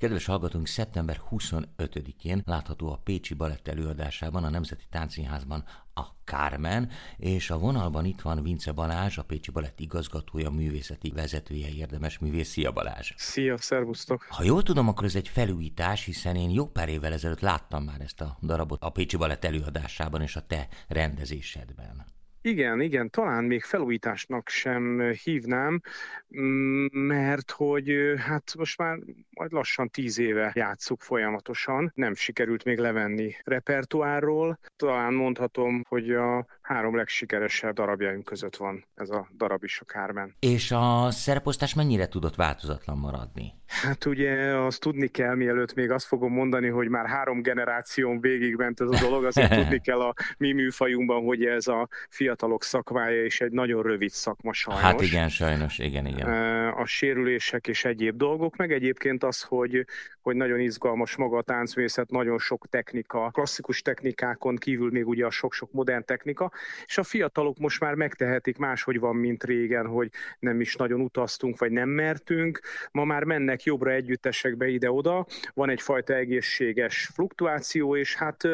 Kedves hallgatónk, szeptember 25-én látható a Pécsi Balett előadásában a Nemzeti Táncszínházban a Carmen, és a vonalban itt van Vince Balázs, a Pécsi Balett igazgatója, művészeti vezetője, érdemes művész. Szia Balázs! Szia, szervusztok! Ha jól tudom, akkor ez egy felújítás, hiszen én jó pár évvel ezelőtt láttam már ezt a darabot a Pécsi Balett előadásában és a te rendezésedben. Igen, igen, talán még felújításnak sem hívnám, mert hogy hát most már majd lassan tíz éve játszuk folyamatosan, nem sikerült még levenni repertoárról. Talán mondhatom, hogy a három legsikeresebb darabjaink között van ez a darab is a Kármen. És a szereposztás mennyire tudott változatlan maradni? Hát ugye azt tudni kell, mielőtt még azt fogom mondani, hogy már három generáción végigment ez a dolog, azért tudni kell a mi műfajunkban, hogy ez a fiatalok szakmája és egy nagyon rövid szakma sajnos. Hát igen, sajnos, igen, igen. A sérülések és egyéb dolgok, meg egyébként az, hogy, hogy nagyon izgalmas maga a táncművészet, nagyon sok technika, klasszikus technikákon kívül még ugye a sok-sok modern technika, és a fiatalok most már megtehetik máshogy van, mint régen, hogy nem is nagyon utaztunk, vagy nem mertünk. Ma már mennek jobbra együttesekbe ide-oda, van egyfajta egészséges fluktuáció, és hát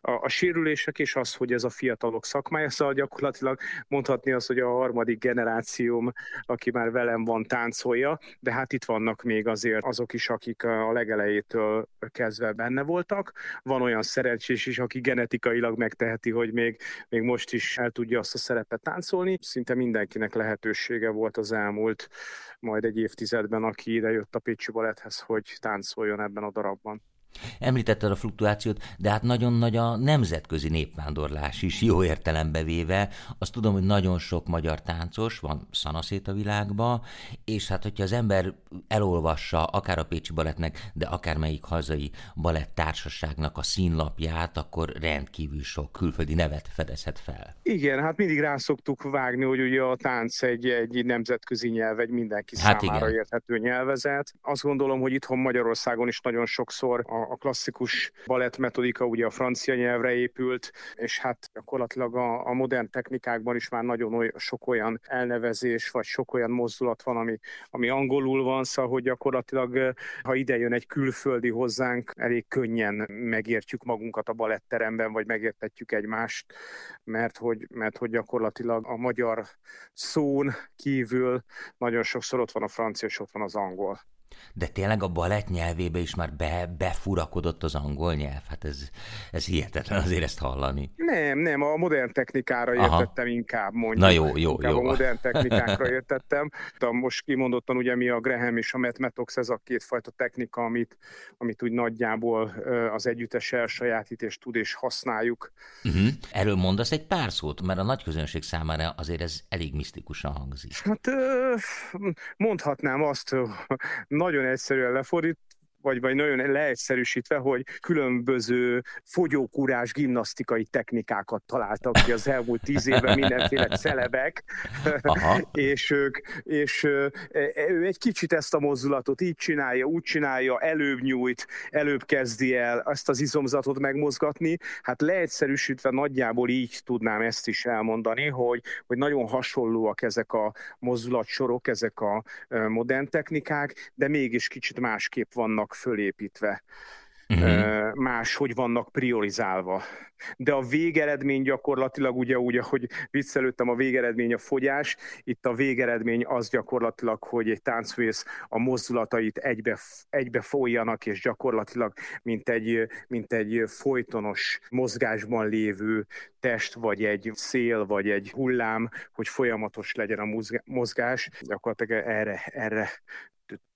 a, a sérülések és az, hogy ez a fiatalok szakmája, szóval gyakorlatilag mondhatni azt, hogy a harmadik generációm, aki már velem van, táncolja, de hát itt vannak még azért azok is, akik a legelejétől kezdve benne voltak. Van olyan szerencsés is, aki genetikailag megteheti, hogy még, még most most is el tudja azt a szerepet táncolni. Szinte mindenkinek lehetősége volt az elmúlt majd egy évtizedben, aki ide jött a Pécsi Baletthez, hogy táncoljon ebben a darabban. Említetted a fluktuációt, de hát nagyon nagy a nemzetközi népvándorlás is, jó értelembe véve. Azt tudom, hogy nagyon sok magyar táncos van szanaszét a világba, és hát hogyha az ember elolvassa akár a Pécsi Balettnek, de akár melyik hazai balett társaságnak a színlapját, akkor rendkívül sok külföldi nevet fedezhet fel. Igen, hát mindig rá szoktuk vágni, hogy ugye a tánc egy, egy nemzetközi nyelv, egy mindenki hát számára igen. érthető nyelvezet. Azt gondolom, hogy itthon Magyarországon is nagyon sokszor a a, klasszikus balett metodika ugye a francia nyelvre épült, és hát gyakorlatilag a, a modern technikákban is már nagyon oly, sok olyan elnevezés, vagy sok olyan mozdulat van, ami, ami angolul van, szóval hogy gyakorlatilag, ha ide jön egy külföldi hozzánk, elég könnyen megértjük magunkat a baletteremben, vagy megértetjük egymást, mert hogy, mert hogy gyakorlatilag a magyar szón kívül nagyon sokszor ott van a francia, és ott van az angol de tényleg a balett nyelvébe is már be, befurakodott az angol nyelv. Hát ez, ez hihetetlen azért ezt hallani. Nem, nem, a modern technikára Aha. értettem inkább, mondjuk. Na jó, jó, inkább jó. a modern technikákra értettem. De most kimondottan ugye mi a Graham és a Matt Metox, ez a kétfajta technika, amit, amit úgy nagyjából az együttes elsajátít és tud és használjuk. Uh-huh. Erről mondasz egy pár szót, mert a nagy közönség számára azért ez elég misztikusan hangzik. Hát mondhatnám azt, nagyon egyszerűen lefordít, vagy, vagy nagyon leegyszerűsítve, hogy különböző fogyókúrás gimnasztikai technikákat találtak ki az elmúlt tíz évben mindenféle celebek, és ők, és ő egy kicsit ezt a mozdulatot így csinálja, úgy csinálja, előbb nyújt, előbb kezdi el ezt az izomzatot megmozgatni. Hát leegyszerűsítve nagyjából így tudnám ezt is elmondani, hogy, hogy nagyon hasonlóak ezek a mozdulatsorok, ezek a modern technikák, de mégis kicsit másképp vannak vannak fölépítve, uh-huh. más, hogy vannak priorizálva. De a végeredmény gyakorlatilag ugye úgy, ahogy viccelődtem, a végeredmény a fogyás, itt a végeredmény az gyakorlatilag, hogy egy táncvész a mozdulatait egybe, egybe folyjanak, és gyakorlatilag mint egy, mint egy folytonos mozgásban lévő test, vagy egy szél, vagy egy hullám, hogy folyamatos legyen a mozgás, gyakorlatilag erre, erre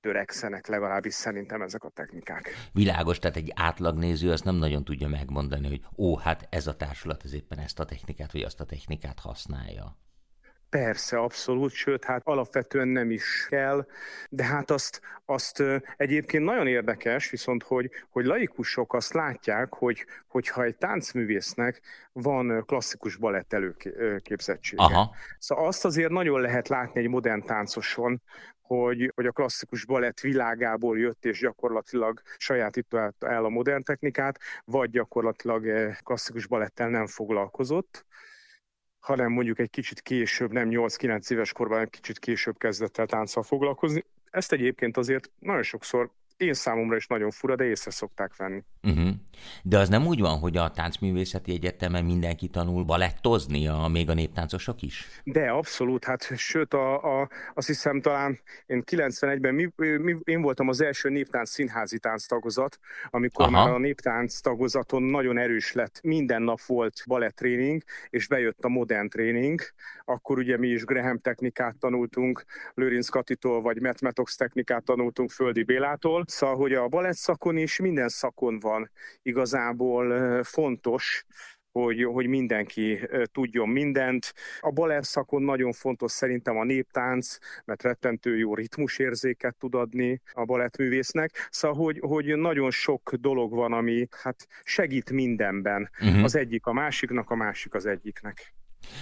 törekszenek legalábbis szerintem ezek a technikák. Világos, tehát egy átlagnéző azt nem nagyon tudja megmondani, hogy ó, hát ez a társulat ez éppen ezt a technikát, vagy azt a technikát használja. Persze, abszolút, sőt, hát alapvetően nem is kell, de hát azt, azt egyébként nagyon érdekes, viszont hogy, hogy laikusok azt látják, hogy, hogyha egy táncművésznek van klasszikus balett előképzettsége. Aha. Szóval azt azért nagyon lehet látni egy modern táncoson, hogy, hogy a klasszikus balett világából jött, és gyakorlatilag sajátította el a modern technikát, vagy gyakorlatilag klasszikus balettel nem foglalkozott, hanem mondjuk egy kicsit később, nem 8-9 éves korban, egy kicsit később kezdett el tánccal foglalkozni. Ezt egyébként azért nagyon sokszor én számomra is nagyon fura, de észre szokták venni. Uh-huh. De az nem úgy van, hogy a táncművészeti egyetemen mindenki tanul balettozni, a, még a néptáncosok is? De abszolút, hát sőt, a, a, azt hiszem talán én 91-ben mi, mi, én voltam az első néptánc színházi tagozat, amikor Aha. már a néptánc tagozaton nagyon erős lett. Minden nap volt balettréning, és bejött a modern tréning, akkor ugye mi is Graham technikát tanultunk, Lőrinc Katitól, vagy Matt Metox technikát tanultunk Földi Bélától, Szóval, hogy a balett szakon is minden szakon van igazából fontos, hogy, hogy mindenki tudjon mindent. A balett szakon nagyon fontos szerintem a néptánc, mert rettentő jó ritmusérzéket tud adni a balettművésznek. Szóval, hogy, hogy nagyon sok dolog van, ami hát segít mindenben. Uh-huh. Az egyik a másiknak, a másik az egyiknek.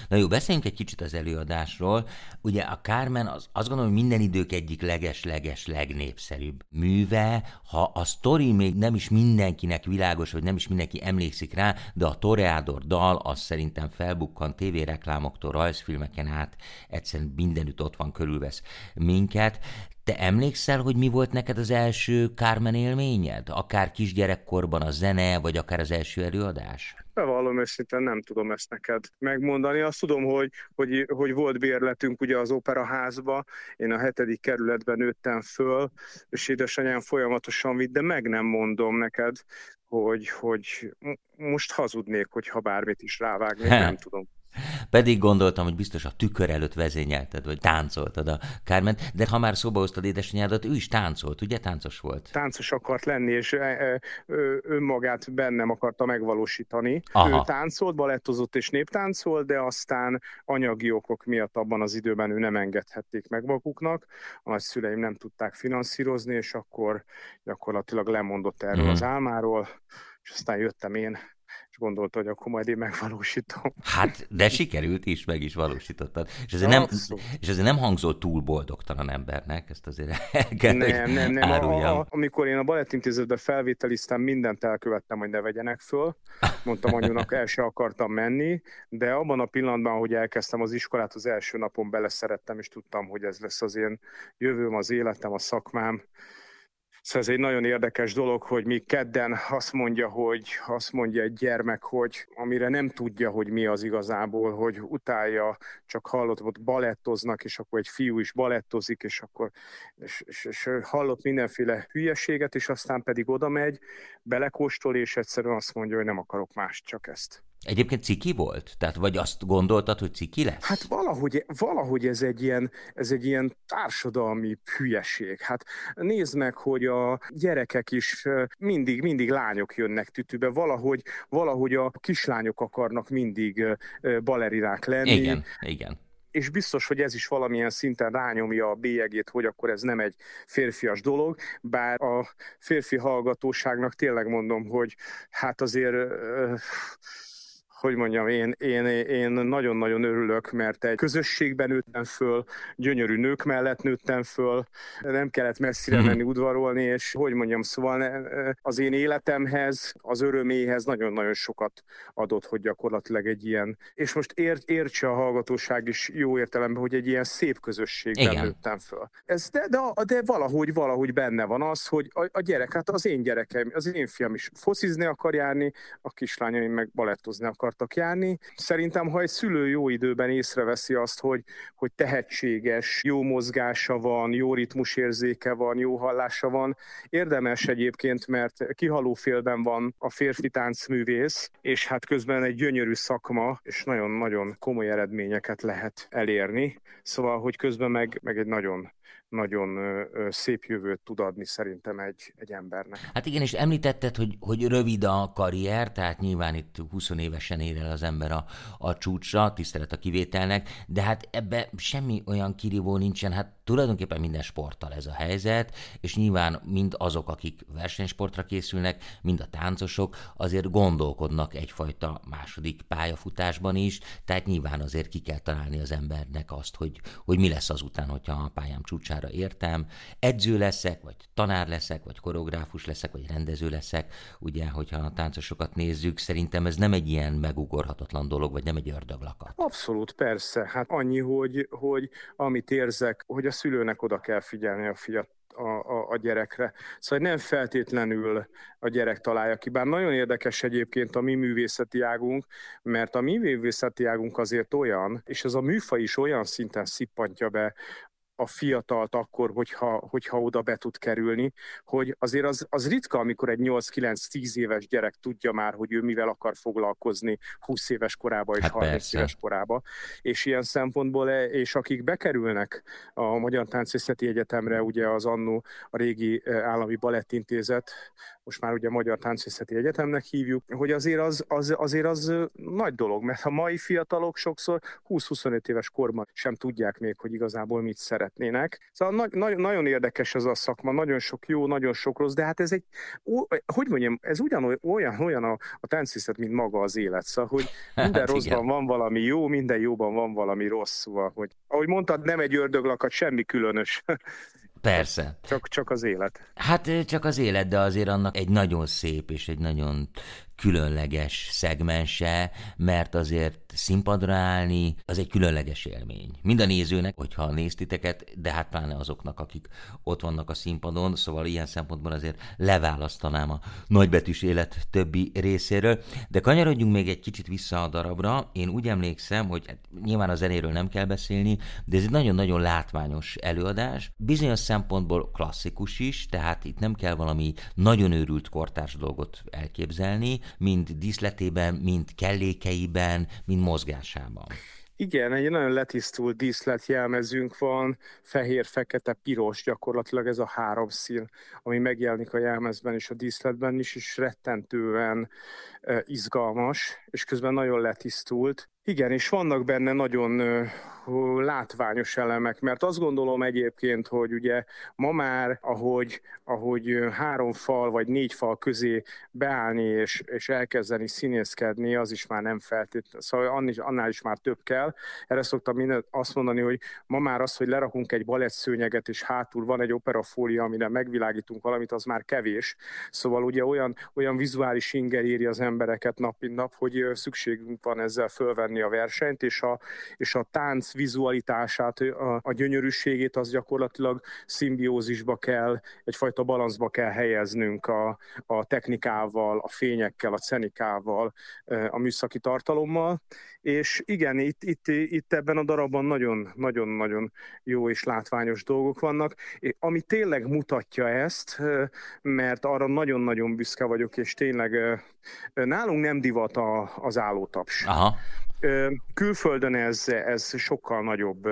Na jó, beszéljünk egy kicsit az előadásról. Ugye a Carmen az, azt gondolom, hogy minden idők egyik leges-leges legnépszerűbb műve. Ha a sztori még nem is mindenkinek világos, vagy nem is mindenki emlékszik rá, de a Toreador dal az szerintem felbukkan tévéreklámoktól, rajzfilmeken át, egyszerűen mindenütt ott van, körülvesz minket. Te emlékszel, hogy mi volt neked az első Carmen élményed? Akár kisgyerekkorban a zene, vagy akár az első előadás? Bevallom őszintén, nem tudom ezt neked megmondani. Azt tudom, hogy, hogy, hogy volt bérletünk ugye az operaházba, én a hetedik kerületben nőttem föl, és édesanyám folyamatosan vitt, de meg nem mondom neked, hogy, hogy most hazudnék, hogyha bármit is rávágnék, nem tudom. Pedig gondoltam, hogy biztos a tükör előtt vezényelted, vagy táncoltad a Kárment, de ha már szóba hoztad édesanyádat, ő is táncolt, ugye? Táncos volt. Táncos akart lenni, és önmagát bennem akarta megvalósítani. Aha. Ő táncolt, balettozott és néptáncolt, de aztán anyagi okok miatt abban az időben ő nem engedhették meg maguknak. A nagyszüleim nem tudták finanszírozni, és akkor gyakorlatilag lemondott erről mm. az álmáról, és aztán jöttem én gondolta, hogy akkor majd én megvalósítom. Hát, de sikerült is, meg is valósítottad. És ezért, nem, és ezért nem hangzott túl boldogtalan embernek, ezt azért el kell, Nem, nem, nem. A, a, amikor én a balettintézetbe felvételiztem, mindent elkövettem, hogy ne vegyenek föl. Mondtam anyunak, el se akartam menni, de abban a pillanatban, hogy elkezdtem az iskolát, az első napon beleszerettem, és tudtam, hogy ez lesz az én jövőm, az életem, a szakmám Szóval ez egy nagyon érdekes dolog, hogy mi kedden azt mondja, hogy azt mondja egy gyermek, hogy amire nem tudja, hogy mi az igazából, hogy utálja, csak hallott, hogy balettoznak, és akkor egy fiú is balettozik, és akkor és, és, és hallott mindenféle hülyeséget, és aztán pedig oda megy, belekóstol, és egyszerűen azt mondja, hogy nem akarok más, csak ezt. Egyébként ciki volt? Tehát vagy azt gondoltad, hogy ciki lesz? Hát valahogy, valahogy ez, egy ilyen, ez egy ilyen társadalmi hülyeség. Hát nézd meg, hogy a gyerekek is mindig, mindig lányok jönnek tütübe, valahogy, valahogy a kislányok akarnak mindig balerirák lenni. Igen, igen és biztos, hogy ez is valamilyen szinten rányomja a bélyegét, hogy akkor ez nem egy férfias dolog, bár a férfi hallgatóságnak tényleg mondom, hogy hát azért hogy mondjam, én, én, én nagyon-nagyon örülök, mert egy közösségben nőttem föl, gyönyörű nők mellett nőttem föl, nem kellett messzire mhm. menni udvarolni, és hogy mondjam, szóval az én életemhez, az öröméhez nagyon-nagyon sokat adott, hogy gyakorlatilag egy ilyen, és most ért, értse a hallgatóság is jó értelemben, hogy egy ilyen szép közösségben Igen. nőttem föl. Ez, de, de, de valahogy, valahogy benne van az, hogy a, a gyerek, hát az én gyerekem, az én fiam is focizni akar járni, a kislányaim meg balettozni akar akartak járni. Szerintem, ha egy szülő jó időben észreveszi azt, hogy, hogy tehetséges, jó mozgása van, jó ritmusérzéke van, jó hallása van, érdemes egyébként, mert kihaló félben van a férfi táncművész, és hát közben egy gyönyörű szakma, és nagyon-nagyon komoly eredményeket lehet elérni. Szóval, hogy közben meg, meg egy nagyon nagyon szép jövőt tud adni szerintem egy, egy embernek. Hát igen, és említetted, hogy, hogy rövid a karrier, tehát nyilván itt 20 évesen ér el az ember a, a csúcsra, tisztelet a kivételnek, de hát ebbe semmi olyan kirívó nincsen, hát tulajdonképpen minden sporttal ez a helyzet, és nyilván mind azok, akik versenysportra készülnek, mind a táncosok azért gondolkodnak egyfajta második pályafutásban is, tehát nyilván azért ki kell találni az embernek azt, hogy, hogy mi lesz azután, hogyha a pályám csúcsára értem, edző leszek, vagy tanár leszek, vagy koreográfus leszek, vagy rendező leszek, ugye, hogyha a táncosokat nézzük, szerintem ez nem egy ilyen megugorhatatlan dolog, vagy nem egy ördöglakat. Abszolút, persze. Hát annyi, hogy, hogy amit érzek, hogy a szülőnek oda kell figyelni a fiat a, a, a gyerekre. Szóval nem feltétlenül a gyerek találja ki. Bár nagyon érdekes egyébként a mi művészeti águnk, mert a mi művészeti águnk azért olyan, és ez a műfaj is olyan szinten szippantja be a fiatalt akkor, hogyha, hogyha oda be tud kerülni, hogy azért az, az ritka, amikor egy 8-9-10 éves gyerek tudja már, hogy ő mivel akar foglalkozni 20 éves korába és hát 30 persze. éves korába. És ilyen szempontból, és akik bekerülnek a Magyar Táncészeti Egyetemre, ugye az annó a régi e, állami balettintézet, most már ugye Magyar Táncészeti Egyetemnek hívjuk, hogy azért az, az, azért az nagy dolog, mert a mai fiatalok sokszor 20-25 éves korban sem tudják még, hogy igazából mit szeretnének. Szóval na, na, nagyon érdekes ez a szakma, nagyon sok jó, nagyon sok rossz, de hát ez egy, ó, hogy mondjam, ez ugyanolyan olyan, olyan a, a táncészet, mint maga az élet. Szóval, hogy minden hát rosszban igen. van valami jó, minden jóban van valami rossz. Szóval, hogy ahogy mondtad, nem egy ördöglakat, semmi különös. Persze. Csak, csak az élet. Hát csak az élet, de azért annak egy nagyon szép és egy nagyon különleges szegmense, mert azért színpadra állni az egy különleges élmény. Mind a nézőnek, hogyha néztiteket, de hát pláne azoknak, akik ott vannak a színpadon, szóval ilyen szempontból azért leválasztanám a nagybetűs élet többi részéről. De kanyarodjunk még egy kicsit vissza a darabra. Én úgy emlékszem, hogy hát nyilván a zenéről nem kell beszélni, de ez egy nagyon-nagyon látványos előadás. Bizonyos szempontból klasszikus is, tehát itt nem kell valami nagyon őrült kortárs dolgot elképzelni, mind díszletében, mind kellékeiben, mind mozgásában. Igen, egy nagyon letisztult díszletjelmezünk van, fehér, fekete, piros, gyakorlatilag ez a három szín, ami megjelenik a jelmezben és a díszletben is, és rettentően izgalmas, és közben nagyon letisztult. Igen, és vannak benne nagyon látványos elemek, mert azt gondolom egyébként, hogy ugye ma már, ahogy, ahogy három fal vagy négy fal közé beállni és, és elkezdeni színészkedni, az is már nem feltétlenül, szóval annál, is már több kell. Erre szoktam minden azt mondani, hogy ma már az, hogy lerakunk egy balettszőnyeget, és hátul van egy operafólia, amire megvilágítunk valamit, az már kevés. Szóval ugye olyan, olyan vizuális inger éri az embereket nap mint nap, hogy szükségünk van ezzel fölvenni a versenyt, és a, és a tánc vizualitását, a, a gyönyörűségét az gyakorlatilag szimbiózisba kell, egyfajta balanszba kell helyeznünk a, a technikával, a fényekkel, a cenikával, a műszaki tartalommal. És igen, itt, itt, itt ebben a darabban nagyon-nagyon jó és látványos dolgok vannak, ami tényleg mutatja ezt, mert arra nagyon-nagyon büszke vagyok, és tényleg nálunk nem divat a, az állótaps. Aha. Külföldön ez, ez sokkal nagyobb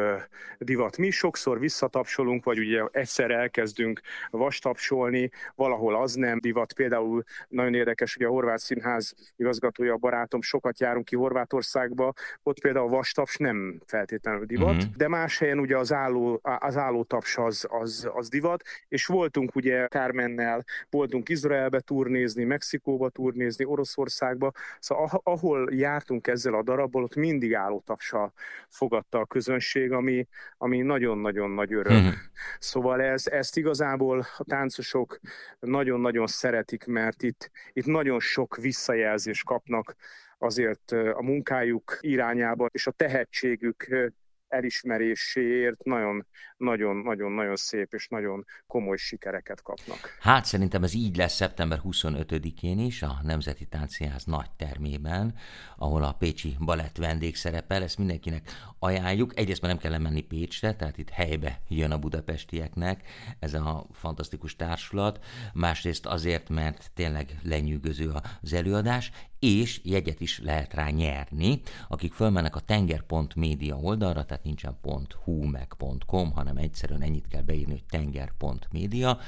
divat. Mi sokszor visszatapsolunk, vagy ugye egyszer elkezdünk vastapsolni, valahol az nem divat. Például nagyon érdekes, hogy a Horvát Színház igazgatója, a barátom, sokat járunk ki Horvátországba, ott például a vastaps nem feltétlenül divat, uh-huh. de más helyen ugye az álló, az állótaps az, az, az divat, és voltunk ugye Kármennel, voltunk Izraelbe turnézni, Mexikóba turnézni, Oroszországba, szóval ahol jártunk ezzel a darabbal, ahol ott mindig állótapsal fogadta a közönség, ami, ami nagyon-nagyon nagy öröm. Mm-hmm. Szóval ez, ezt igazából a táncosok nagyon-nagyon szeretik, mert itt, itt nagyon sok visszajelzést kapnak azért a munkájuk irányába, és a tehetségük elismeréséért nagyon-nagyon-nagyon szép és nagyon komoly sikereket kapnak. Hát szerintem ez így lesz szeptember 25-én is a Nemzeti Tánciáz nagy termében, ahol a Pécsi Balett vendég szerepel, ezt mindenkinek ajánljuk. Egyrészt már nem kell menni Pécsre, tehát itt helybe jön a budapestieknek ez a fantasztikus társulat, másrészt azért, mert tényleg lenyűgöző az előadás, és jegyet is lehet rá nyerni, akik fölmennek a tenger.media oldalra, tehát nincsen .hu meg .com, hanem egyszerűen ennyit kell beírni, hogy tenger.media,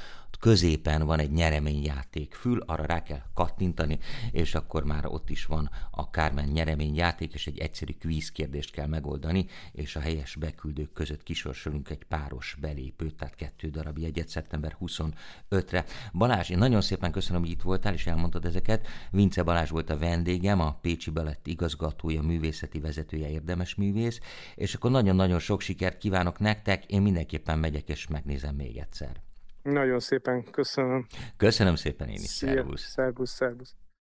középen van egy nyereményjáték fül, arra rá kell kattintani, és akkor már ott is van a Kármen nyereményjáték, és egy egyszerű kvíz kérdést kell megoldani, és a helyes beküldők között kisorsolunk egy páros belépőt, tehát kettő darab jegyet szeptember 25-re. Balázs, én nagyon szépen köszönöm, hogy itt voltál, és elmondtad ezeket. Vince Balázs volt a vendégem, a Pécsi Balett igazgatója, művészeti vezetője, érdemes művész, és akkor nagyon-nagyon sok sikert kívánok nektek, én mindenképpen megyek és megnézem még egyszer. Nagyon szépen köszönöm. Köszönöm szépen én is, szervusz. Szervusz, szervusz.